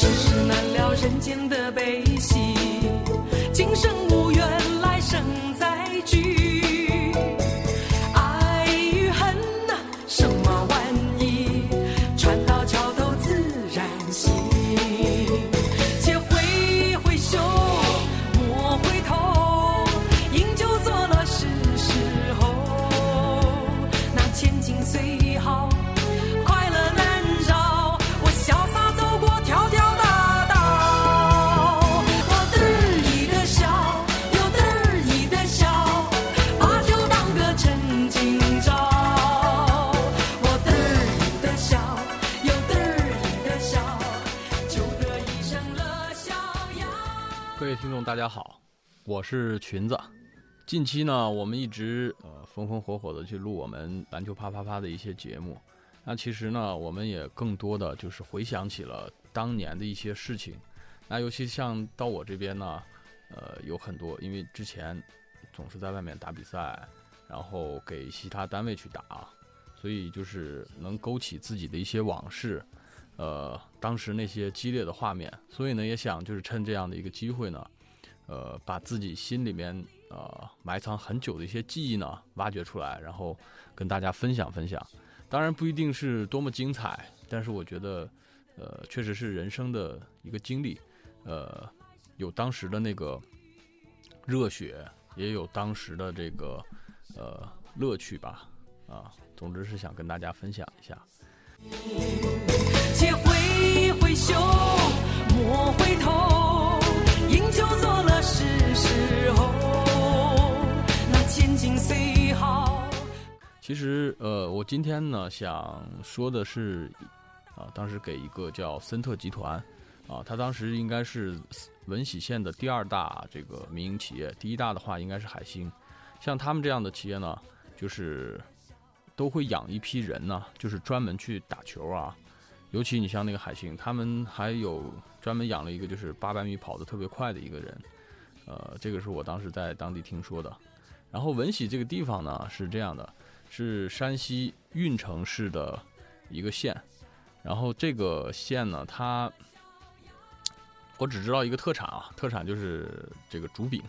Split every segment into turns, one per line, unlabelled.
世事难料人间的悲喜，大
家好，我是裙子。近期呢，我们一直呃风风火火的去录我们篮球啪啪啪的一些节目。那其实呢，我们也更多的就是回想起了当年的一些事情。那尤其像到我这边呢，呃，有很多，因为之前总是在外面打比赛，然后给其他单位去打，所以就是能勾起自己的一些往事，呃，当时那些激烈的画面。所以呢，也想就是趁这样的一个机会呢，呃，把自己心里面呃埋藏很久的一些记忆呢挖掘出来，然后跟大家分享分享。当然不一定是多么精彩，但是我觉得，呃，确实是人生的一个经历，呃，有当时的那个热血，也有当时的这个呃乐趣吧，啊，总之是想跟大家分享一下。
且挥挥袖，莫回头，时候。那千金虽好。
其实，呃，我今天呢想说的是，啊，当时给一个叫森特集团，啊，他当时应该是文喜县的第二大这个民营企业，第一大的话应该是海星。像他们这样的企业呢，就是都会养一批人呢，就是专门去打球啊。尤其你像那个海星，他们还有专门养了一个就是八百米跑得特别快的一个人，呃，这个是我当时在当地听说的。然后闻喜这个地方呢是这样的。是山西运城市的一个县，然后这个县呢，它我只知道一个特产啊，特产就是这个竹饼，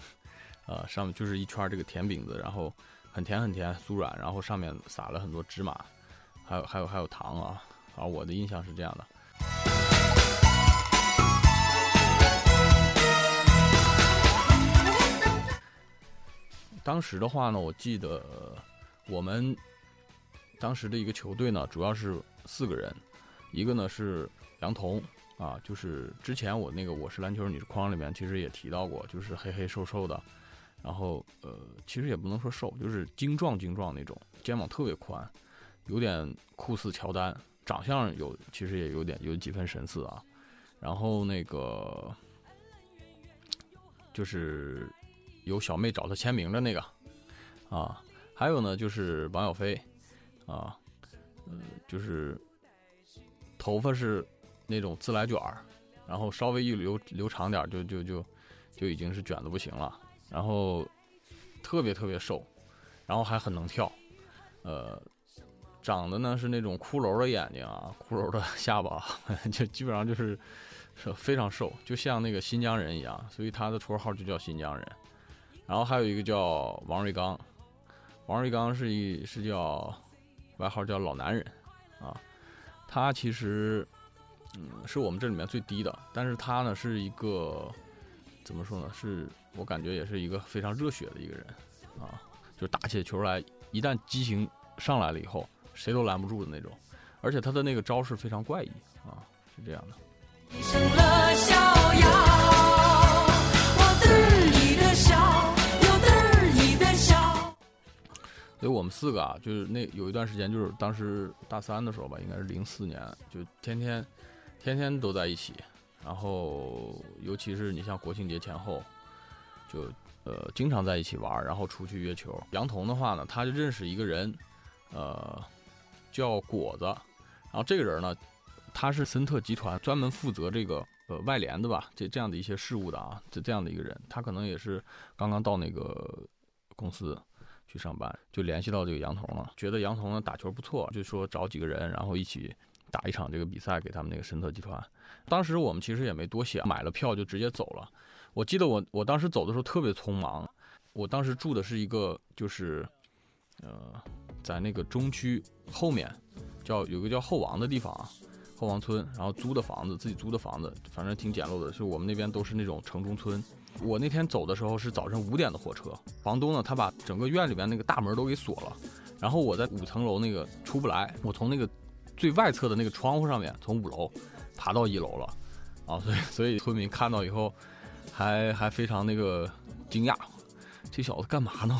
呃，上面就是一圈这个甜饼子，然后很甜很甜，酥软，然后上面撒了很多芝麻，还有还有还有糖啊，啊，我的印象是这样的。当时的话呢，我记得。我们当时的一个球队呢，主要是四个人，一个呢是杨彤啊，就是之前我那个《我是篮球你是筐》里面其实也提到过，就是黑黑瘦瘦的，然后呃，其实也不能说瘦，就是精壮精壮那种，肩膀特别宽，有点酷似乔丹，长相有其实也有点有几分神似啊，然后那个就是有小妹找他签名的那个啊。还有呢，就是王小飞，啊，呃，就是头发是那种自来卷儿，然后稍微一留留长点，就就就就已经是卷的不行了。然后特别特别瘦，然后还很能跳，呃，长得呢是那种骷髅的眼睛啊，骷髅的 下巴，就基本上就是非常瘦，就像那个新疆人一样，所以他的绰号就叫新疆人。然后还有一个叫王瑞刚。王瑞刚是一是叫外号叫老男人啊，他其实嗯是我们这里面最低的，但是他呢是一个怎么说呢？是我感觉也是一个非常热血的一个人啊，就打起球来，一旦激情上来了以后，谁都拦不住的那种，而且他的那个招式非常怪异啊，是这样的。
一生乐逍遥。
所以我们四个啊，就是那有一段时间，就是当时大三的时候吧，应该是零四年，就天天天天都在一起。然后，尤其是你像国庆节前后，就呃经常在一起玩，然后出去约球。杨彤的话呢，他就认识一个人，呃，叫果子。然后这个人呢，他是森特集团专门负责这个呃外联的吧，这这样的一些事务的啊，这这样的一个人，他可能也是刚刚到那个公司。去上班就联系到这个杨彤了，觉得杨彤呢打球不错，就说找几个人，然后一起打一场这个比赛给他们那个神特集团。当时我们其实也没多想，买了票就直接走了。我记得我我当时走的时候特别匆忙，我当时住的是一个就是呃在那个中区后面叫有个叫后王的地方啊。后王村，然后租的房子，自己租的房子，反正挺简陋的。就我们那边都是那种城中村。我那天走的时候是早晨五点的火车，房东呢他把整个院里边那个大门都给锁了，然后我在五层楼那个出不来，我从那个最外侧的那个窗户上面从五楼爬到一楼了，啊，所以所以村民看到以后还还非常那个惊讶，这小子干嘛呢？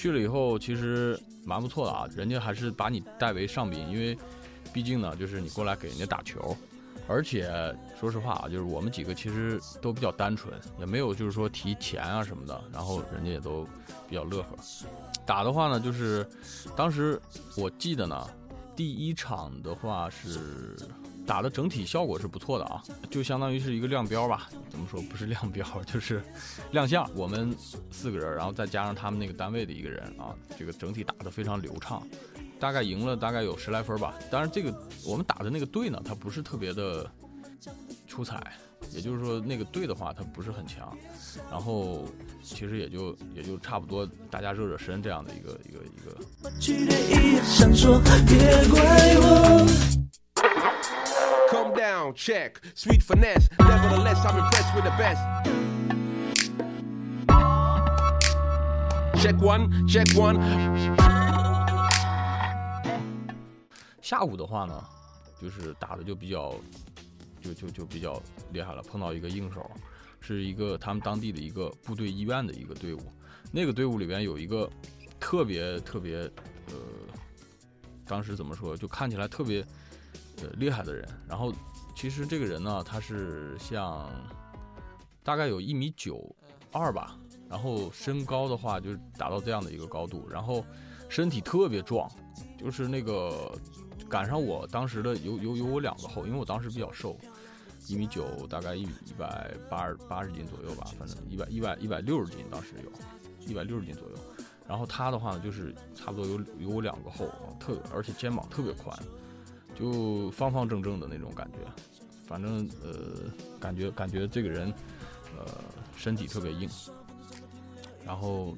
去了以后，其实蛮不错的啊，人家还是把你带为上宾，因为毕竟呢，就是你过来给人家打球，而且说实话啊，就是我们几个其实都比较单纯，也没有就是说提钱啊什么的，然后人家也都比较乐呵。打的话呢，就是当时我记得呢，第一场的话是。打的整体效果是不错的啊，就相当于是一个亮标吧。怎么说？不是亮标，就是亮相。我们四个人，然后再加上他们那个单位的一个人啊，这个整体打得非常流畅，大概赢了大概有十来分吧。当然，这个我们打的那个队呢，它不是特别的出彩，也就是说那个队的话，它不是很强。然后其实也就也就差不多，大家热热身这样的一个一个一个。Now check. Sweet finesse nevertheless i'm impressed with the best. Check one check one. 下午的话呢就是打的就比较就就就比较厉害了碰到一个硬手是一个他们当地的一个部队医院的一个队伍。那个队伍里边有一个特别特别呃当时怎么说就看起来特别呃厉害的人然后其实这个人呢，他是像大概有一米九二吧，然后身高的话就达到这样的一个高度，然后身体特别壮，就是那个赶上我当时的有有有我两个厚，因为我当时比较瘦，一米九大概一一百八十八十斤左右吧，反正一百一百一百六十斤当时有，一百六十斤左右，然后他的话呢就是差不多有有我两个厚，特而且肩膀特别宽，就方方正正的那种感觉。反正呃，感觉感觉这个人，呃，身体特别硬，然后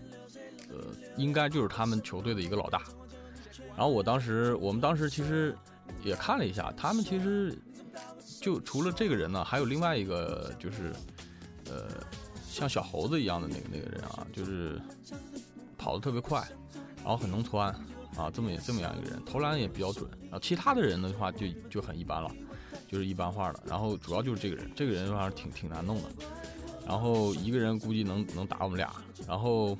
呃，应该就是他们球队的一个老大。然后我当时，我们当时其实也看了一下，他们其实就除了这个人呢，还有另外一个就是呃，像小猴子一样的那个那个人啊，就是跑得特别快，然后很能窜啊，这么也这么样一个人，投篮也比较准。然后其他的人的话就就很一般了。就是一般化的，然后主要就是这个人，这个人的话挺挺难弄的，然后一个人估计能能打我们俩，然后，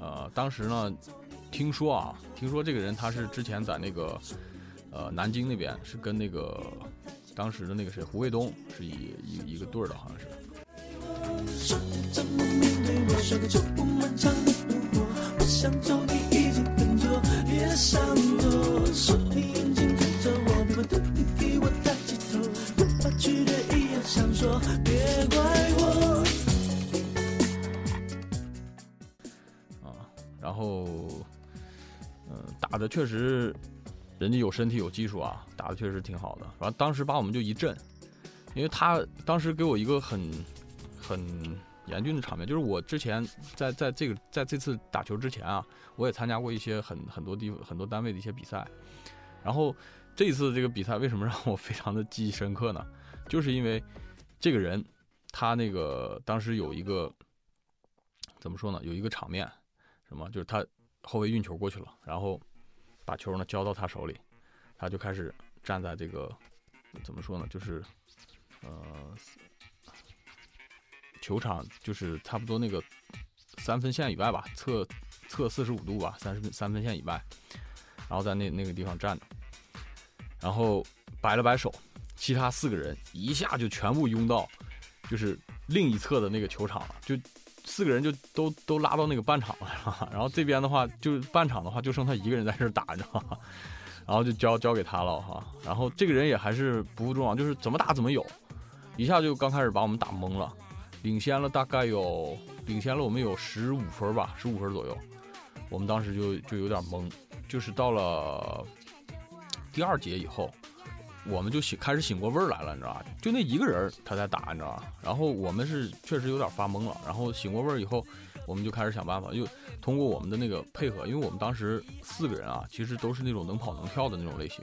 呃，当时呢，听说啊，听说这个人他是之前在那个，呃，南京那边是跟那个当时的那个谁胡卫东是一一一个队的，好像是。别怪我。啊，
想多说你已经追着我的问题，给我抬起头，不怕距离一样想说别怪我。
啊，然后嗯，打的确实，人家有身体有技术啊，打的确实挺好的。然后当时把我们就一震，因为他当时给我一个很很。严峻的场面，就是我之前在在这个在这次打球之前啊，我也参加过一些很很多地方很多单位的一些比赛，然后这次这个比赛为什么让我非常的记忆深刻呢？就是因为。这个人，他那个当时有一个怎么说呢？有一个场面，什么？就是他后卫运球过去了，然后把球呢交到他手里，他就开始站在这个怎么说呢？就是呃，球场就是差不多那个三分线以外吧，侧侧四十五度吧，三十三分线以外，然后在那那个地方站着，然后摆了摆手。其他四个人一下就全部拥到就是另一侧的那个球场了，就四个人就都都拉到那个半场了，然后这边的话就半场的话就剩他一个人在这打，你知道吗？然后就交交给他了哈，然后这个人也还是不负众望，就是怎么打怎么有，一下就刚开始把我们打懵了，领先了大概有领先了我们有十五分吧，十五分左右，我们当时就就有点懵，就是到了第二节以后，我们就醒开始醒过味儿来了，你知道吧？就那一个人他在打，你知道吧？然后我们是确实有点发懵了，然后醒过味儿以后，我们就开始想办法又。通过我们的那个配合，因为我们当时四个人啊，其实都是那种能跑能跳的那种类型，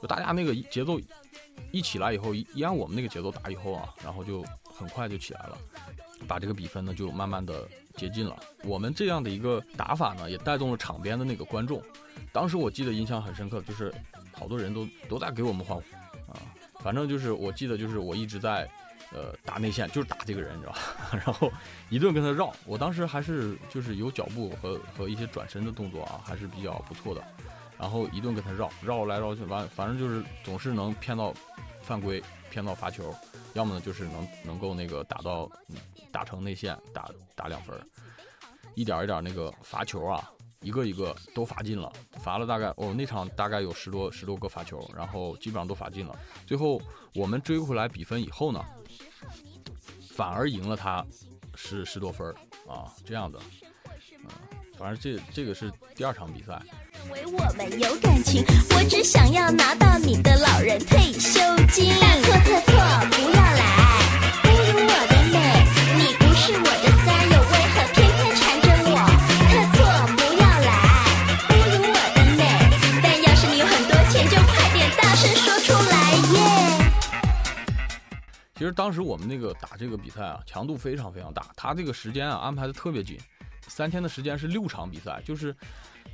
就大家那个节奏一起来以后，一按我们那个节奏打以后啊，然后就很快就起来了，把这个比分呢就慢慢的接近了。我们这样的一个打法呢，也带动了场边的那个观众。当时我记得印象很深刻，就是好多人都都在给我们欢呼啊。反正就是我记得就是我一直在。呃，打内线就是打这个人，你知道吧？然后一顿跟他绕，我当时还是就是有脚步和和一些转身的动作啊，还是比较不错的。然后一顿跟他绕，绕来绕去，完反正就是总是能骗到犯规，骗到罚球，要么呢就是能能够那个打到打成内线，打打两分，一点一点那个罚球啊，一个一个都罚进了，罚了大概哦那场大概有十多十多个罚球，然后基本上都罚进了。最后我们追回来比分以后呢？反而赢了他十十多分啊，这样的，嗯，反正这这个是第二场比赛。为我们有感情，我只想要拿到你的老人退休金。大错特错，不要来侮辱我的美，你不是我的 star，又为何偏偏缠着我？特错，不要来侮辱我的美，但要是你有很多钱，就快点大声说出来耶。其实当时我们那个打这个比赛啊，强度非常非常大。他这个时间啊安排的特别紧，三天的时间是六场比赛，就是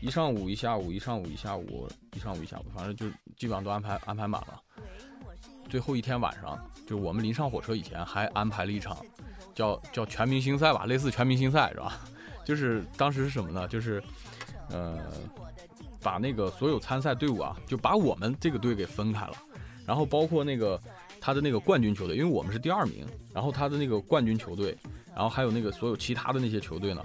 一上午一下午，一上午一下午，一上午一下午，反正就基本上都安排安排满了。最后一天晚上，就我们临上火车以前还安排了一场，叫叫全明星赛吧，类似全明星赛是吧？就是当时是什么呢？就是呃，把那个所有参赛队伍啊，就把我们这个队给分开了，然后包括那个。他的那个冠军球队，因为我们是第二名，然后他的那个冠军球队，然后还有那个所有其他的那些球队呢，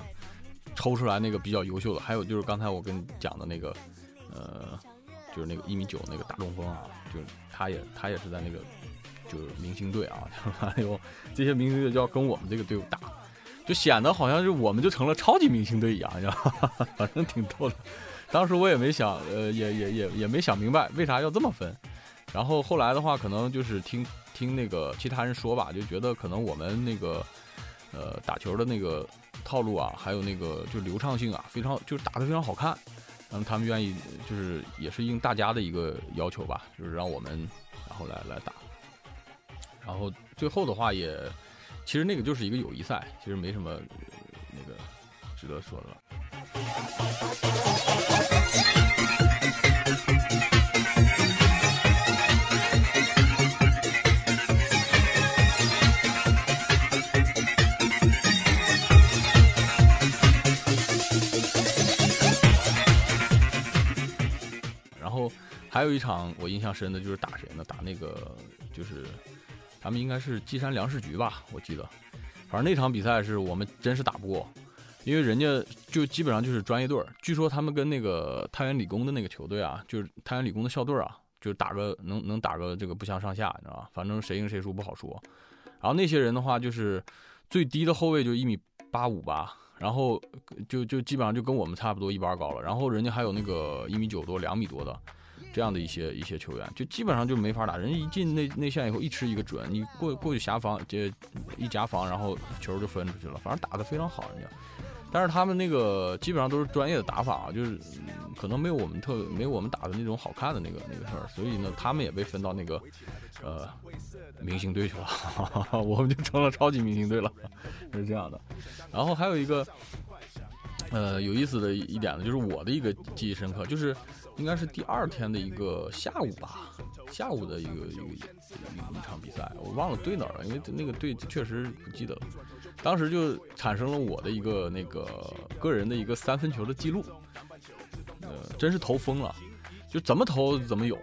抽出来那个比较优秀的，还有就是刚才我跟你讲的那个，呃，就是那个一米九那个大中锋啊，就是他也他也是在那个就是明星队啊，还有这些明星队就要跟我们这个队伍打，就显得好像是我们就成了超级明星队一样，你知道吧？反正挺逗的。当时我也没想，呃，也也也也没想明白为啥要这么分。然后后来的话，可能就是听听那个其他人说吧，就觉得可能我们那个呃打球的那个套路啊，还有那个就流畅性啊，非常就是打得非常好看，然后他们愿意就是也是应大家的一个要求吧，就是让我们然后来来打。然后最后的话也其实那个就是一个友谊赛，其实没什么那个值得说的了。还有一场我印象深的就是打谁呢？打那个就是他们应该是稷山粮食局吧，我记得。反正那场比赛是我们真是打不过，因为人家就基本上就是专业队。据说他们跟那个太原理工的那个球队啊，就是太原理工的校队啊，就是打个能能打个这个不相上下，你知道吧？反正谁赢谁输不好说。然后那些人的话，就是最低的后卫就一米八五吧，然后就就基本上就跟我们差不多一般高了。然后人家还有那个一米九多、两米多的。这样的一些一些球员，就基本上就没法打。人一进内内线以后，一吃一个准，你过过去夹防，这一夹防，然后球就分出去了。反正打得非常好，人家。但是他们那个基本上都是专业的打法，就是可能没有我们特没有我们打的那种好看的那个那个事儿。所以呢，他们也被分到那个呃明星队去了，我们就成了超级明星队了，是这样的。然后还有一个呃有意思的一点呢，就是我的一个记忆深刻，就是。应该是第二天的一个下午吧，下午的一个一个一一场比赛，我忘了对哪儿了，因为那个队确实不记得了。当时就产生了我的一个那个个人的一个三分球的记录，呃，真是投疯了，就怎么投怎么有。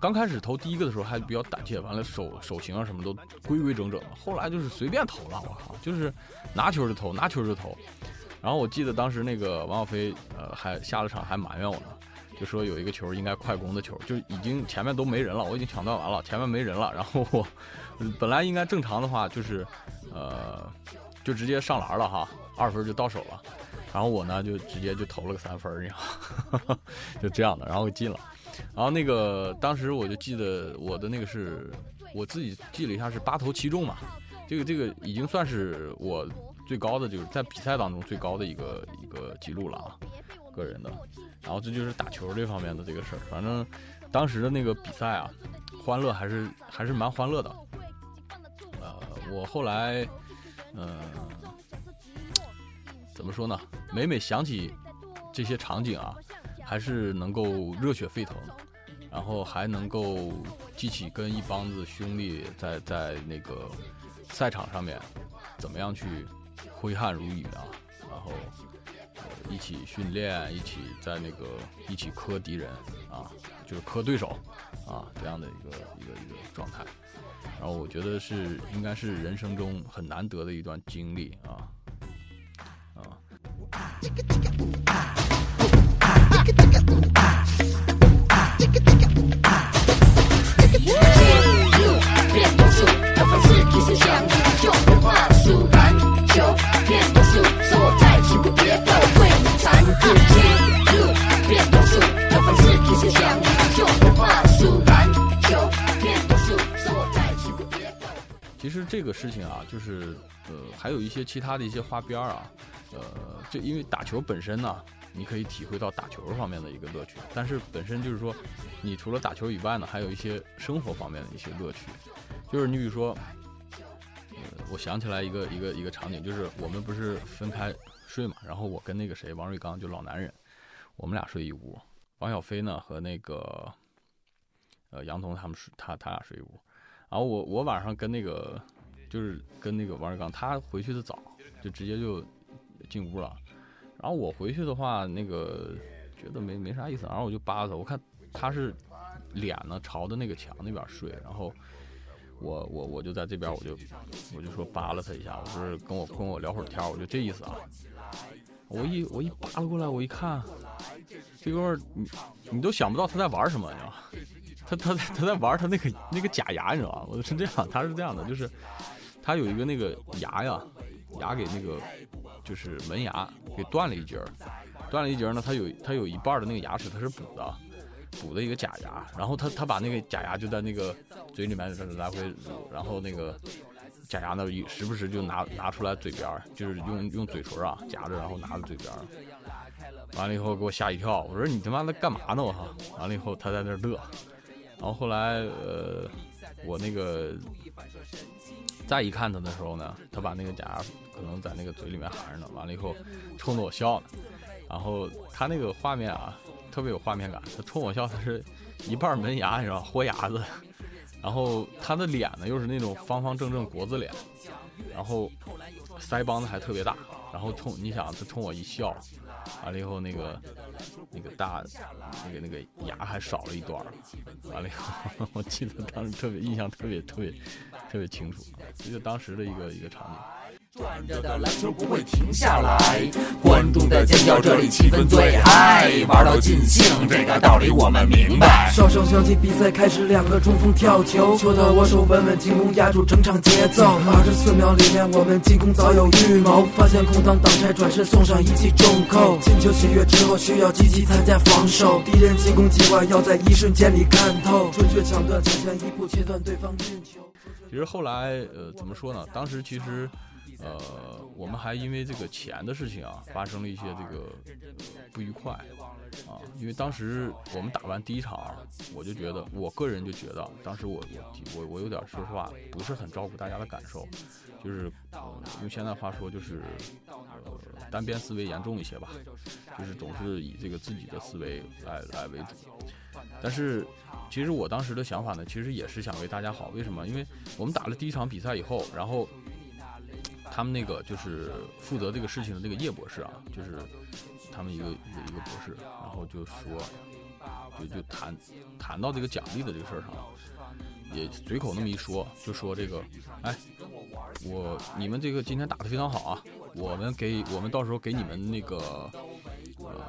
刚开始投第一个的时候还比较胆怯，完了手手型啊什么都规规整整的。后来就是随便投了，我靠，就是拿球就投，拿球就投。然后我记得当时那个王小飞，呃，还下了场还埋怨我呢，就说有一个球应该快攻的球，就已经前面都没人了，我已经抢断完了，前面没人了。然后我本来应该正常的话就是，呃，就直接上篮了哈，二分就到手了。然后我呢就直接就投了个三分，你知道，就这样的，然后进了。然后那个当时我就记得我的那个是，我自己记了一下是八投七中嘛，这个这个已经算是我最高的就是在比赛当中最高的一个一个记录了啊，个人的。然后这就是打球这方面的这个事儿，反正当时的那个比赛啊，欢乐还是还是蛮欢乐的。呃，我后来，嗯，怎么说呢？每每想起这些场景啊。还是能够热血沸腾，然后还能够记起跟一帮子兄弟在在那个赛场上面怎么样去挥汗如雨啊，然后一起训练，一起在那个一起磕敌人啊，就是磕对手啊这样的一个一个一个状态，然后我觉得是应该是人生中很难得的一段经历啊啊。其实这个事情啊，就是呃，还有一些其他的一些花边儿啊，呃，就因为打球本身呢。你可以体会到打球方面的一个乐趣，但是本身就是说，你除了打球以外呢，还有一些生活方面的一些乐趣。就是你比如说，呃，我想起来一个一个一个场景，就是我们不是分开睡嘛，然后我跟那个谁王瑞刚就老男人，我们俩睡一屋，王小飞呢和那个呃杨彤他们睡他他俩睡一屋，然后我我晚上跟那个就是跟那个王志刚他回去的早，就直接就进屋了。然后我回去的话，那个觉得没没啥意思，然后我就扒拉他，我看他是脸呢朝着那个墙那边睡，然后我我我就在这边，我就我就说扒拉他一下，我说跟我跟我聊会儿天，我就这意思啊。我一我一扒拉过来，我一看，这哥们儿你你都想不到他在玩什么，你？他他在他在玩他那个那个假牙，你知道吧？我是这样，他是这样的，就是他有一个那个牙呀，牙给那个。就是门牙给断了一截儿，断了一截儿呢，他有他有一半的那个牙齿他是补的，补的一个假牙，然后他他把那个假牙就在那个嘴里面来回撸，然后那个假牙呢时不时就拿拿出来嘴边，就是用用嘴唇啊夹着，然后拿着嘴边，完了以后给我吓一跳，我说你他妈的干嘛呢我靠，完了以后他在那乐，然后后来呃我那个再一看他的时候呢，他把那个假牙。可能在那个嘴里面含着呢，完了以后冲着我笑呢，然后他那个画面啊，特别有画面感。他冲我笑，他是一半门牙，你知道豁牙子，然后他的脸呢又是那种方方正正国字脸，然后腮帮子还特别大，然后冲你想他冲我一笑，完了以后那个那个大那个那个牙还少了一段，完了以后 我记得当时特别印象特别特别特别清楚，这个当时的一个一个场景。转着的篮球不会停下来，观众的尖叫，这里气氛最嗨，玩到尽兴，这个道理我们明白。哨声响起，比赛开始，两个中锋跳球，球到我手，稳稳进攻，压住整场节奏。二十四秒里面，我们进攻早有预谋，发现空档挡拆，转身送上一记重扣。进球喜悦之后，需要积极参加防守，敌人进攻计划要在一瞬间里看透，准确抢断，抢先一步切断对方运球。其实后来，呃，怎么说呢？当时其实。呃，我们还因为这个钱的事情啊，发生了一些这个不愉快啊。因为当时我们打完第一场，我就觉得，我个人就觉得，当时我我我我有点说实话，不是很照顾大家的感受，就是呃用现在话说，就是呃单边思维严重一些吧，就是总是以这个自己的思维来来为主。但是其实我当时的想法呢，其实也是想为大家好。为什么？因为我们打了第一场比赛以后，然后。他们那个就是负责这个事情的那个叶博士啊，就是他们一个一个一个博士，然后就说，就就谈谈到这个奖励的这个事儿上，也随口那么一说，就说这个，哎，我你们这个今天打的非常好啊，我们给我们到时候给你们那个，呃，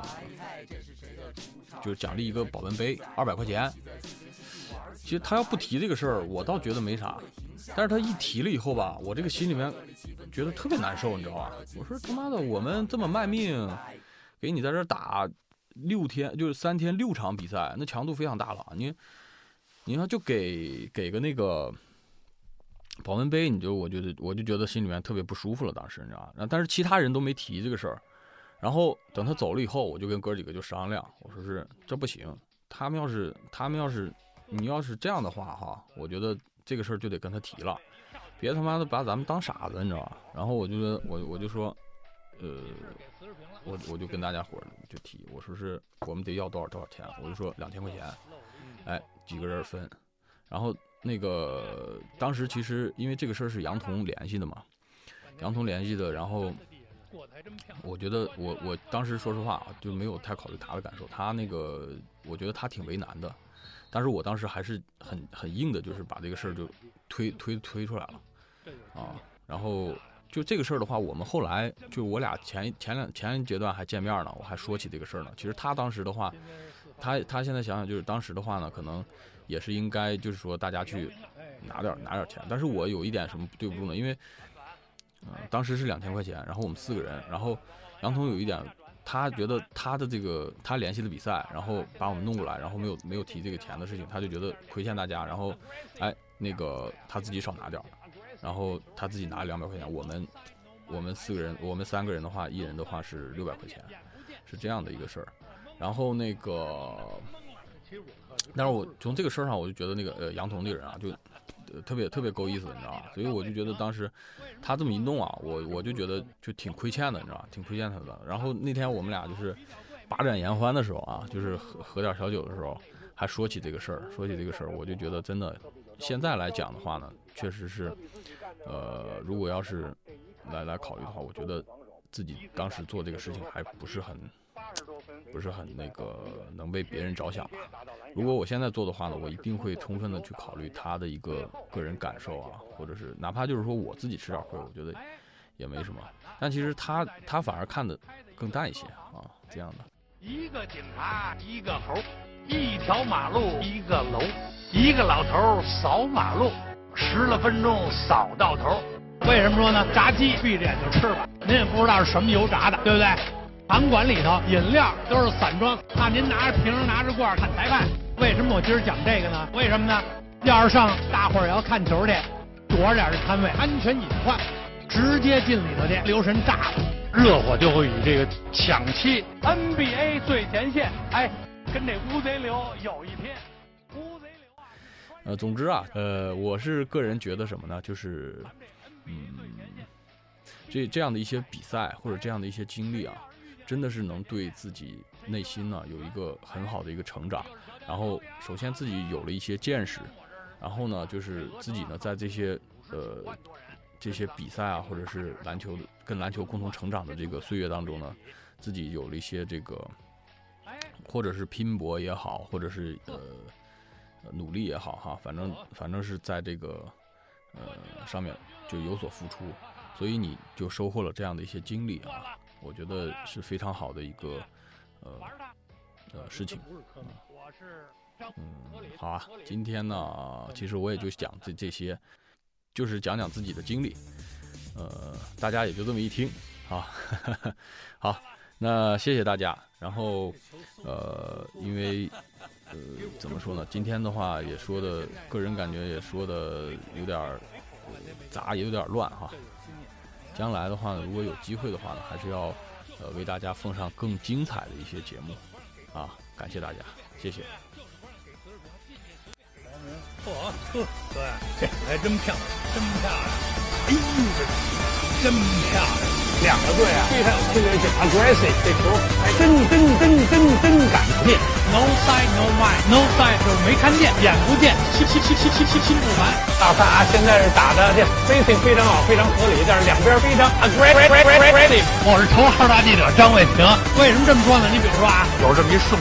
就是奖励一个保温杯，二百块钱。其实他要不提这个事儿，我倒觉得没啥，但是他一提了以后吧，我这个心里面觉得特别难受，你知道吧？我说他妈的，我们这么卖命，给你在这打六天，就是三天六场比赛，那强度非常大了。你，你要就给给个那个保温杯，你就我觉得我就觉得心里面特别不舒服了。当时你知道吧？但是其他人都没提这个事儿。然后等他走了以后，我就跟哥几个就商量，我说是这不行，他们要是他们要是。你要是这样的话哈，我觉得这个事儿就得跟他提了，别他妈的把咱们当傻子，你知道吧？然后我就说我我就说，呃，我我就跟大家伙儿就提，我说是我们得要多少多少钱，我就说两千块钱，哎，几个人分。然后那个当时其实因为这个事儿是杨彤联系的嘛，杨彤联系的，然后我觉得我我当时说实话啊就没有太考虑他的感受，他那个我觉得他挺为难的。但是我当时还是很很硬的，就是把这个事儿就推推推出来了，啊，然后就这个事儿的话，我们后来就我俩前前两前一阶段还见面呢，我还说起这个事儿呢。其实他当时的话，他他现在想想，就是当时的话呢，可能也是应该就是说大家去拿点拿点钱。但是我有一点什么对不住呢？因为嗯，当时是两千块钱，然后我们四个人，然后杨彤有一点。他觉得他的这个他联系的比赛，然后把我们弄过来，然后没有没有提这个钱的事情，他就觉得亏欠大家，然后，哎，那个他自己少拿点儿，然后他自己拿两百块钱，我们我们四个人，我们三个人的话，一人的话是六百块钱，是这样的一个事儿，然后那个，但是我从这个事儿上，我就觉得那个呃杨彤这个人啊，就。特别特别够意思，你知道吧？所以我就觉得当时他这么一弄啊，我我就觉得就挺亏欠的，你知道吧？挺亏欠他的。然后那天我们俩就是把盏言欢的时候啊，就是喝喝点小酒的时候，还说起这个事儿，说起这个事儿，我就觉得真的，现在来讲的话呢，确实是，呃，如果要是来来考虑的话，我觉得自己当时做这个事情还不是很。不是很那个能为别人着想吧？如果我现在做的话呢，我一定会充分的去考虑他的一个个人感受啊，或者是哪怕就是说我自己吃点亏，我觉得也没什么。但其实他他反而看的更淡一些啊，这样的。
一个警察，一个猴，一条马路，一个楼，一个老头扫马路，十来分钟扫到头。为什么说呢？炸鸡闭着眼就吃吧，您也不知道是什么油炸的，对不对？场馆里头饮料都是散装，怕您拿着瓶拿着罐看裁判。为什么我今儿讲这个呢？为什么呢？要是上大伙儿要看球去，躲着点这摊位，安全隐患，直接进里头去，留神炸了，热火就会与这个抢七 NBA 最前线，哎，跟这乌贼流有一拼。乌贼流啊。
呃，总之啊，呃，我是个人觉得什么呢？就是，嗯，这这样的一些比赛或者这样的一些经历啊。真的是能对自己内心呢有一个很好的一个成长，然后首先自己有了一些见识，然后呢就是自己呢在这些呃这些比赛啊或者是篮球跟篮球共同成长的这个岁月当中呢，自己有了一些这个或者是拼搏也好，或者是呃努力也好哈，反正反正是在这个呃上面就有所付出，所以你就收获了这样的一些经历啊。我觉得是非常好的一个呃呃事情，嗯，好啊，今天呢，其实我也就讲这这些，就是讲讲自己的经历，呃，大家也就这么一听啊，好，那谢谢大家。然后呃，因为呃怎么说呢，今天的话也说的，个人感觉也说的有点杂，也有点乱哈。将来的话呢，如果有机会的话呢，还是要，呃，为大家奉上更精彩的一些节目，啊，感谢大家，谢谢。
嚯，呵，对，这还真漂亮，真漂亮，哎呦，这真漂亮。两个队啊，非常有侵略性，aggressive，这球真真真真真敢进，no side no mind，no side 就是没看见，眼不见，心心心心心心心不烦。大看啊，现在是打的这 spacing 非常好，非常合理，但是两边非常 aggressive。我是头号大记者张卫平，为什么这么说呢？你比如说啊，有这么一顺口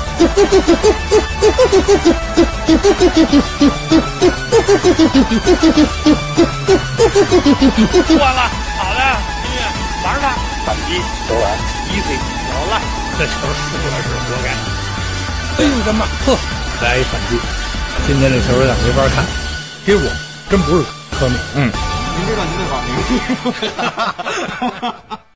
关了，好的，音乐玩吧，反击走玩，easy，好了，这球是我是活该。
哎呦我的妈，呵，来一反击，今天这球有点没法看，给我，真不是科密，
嗯，您知道您的法名。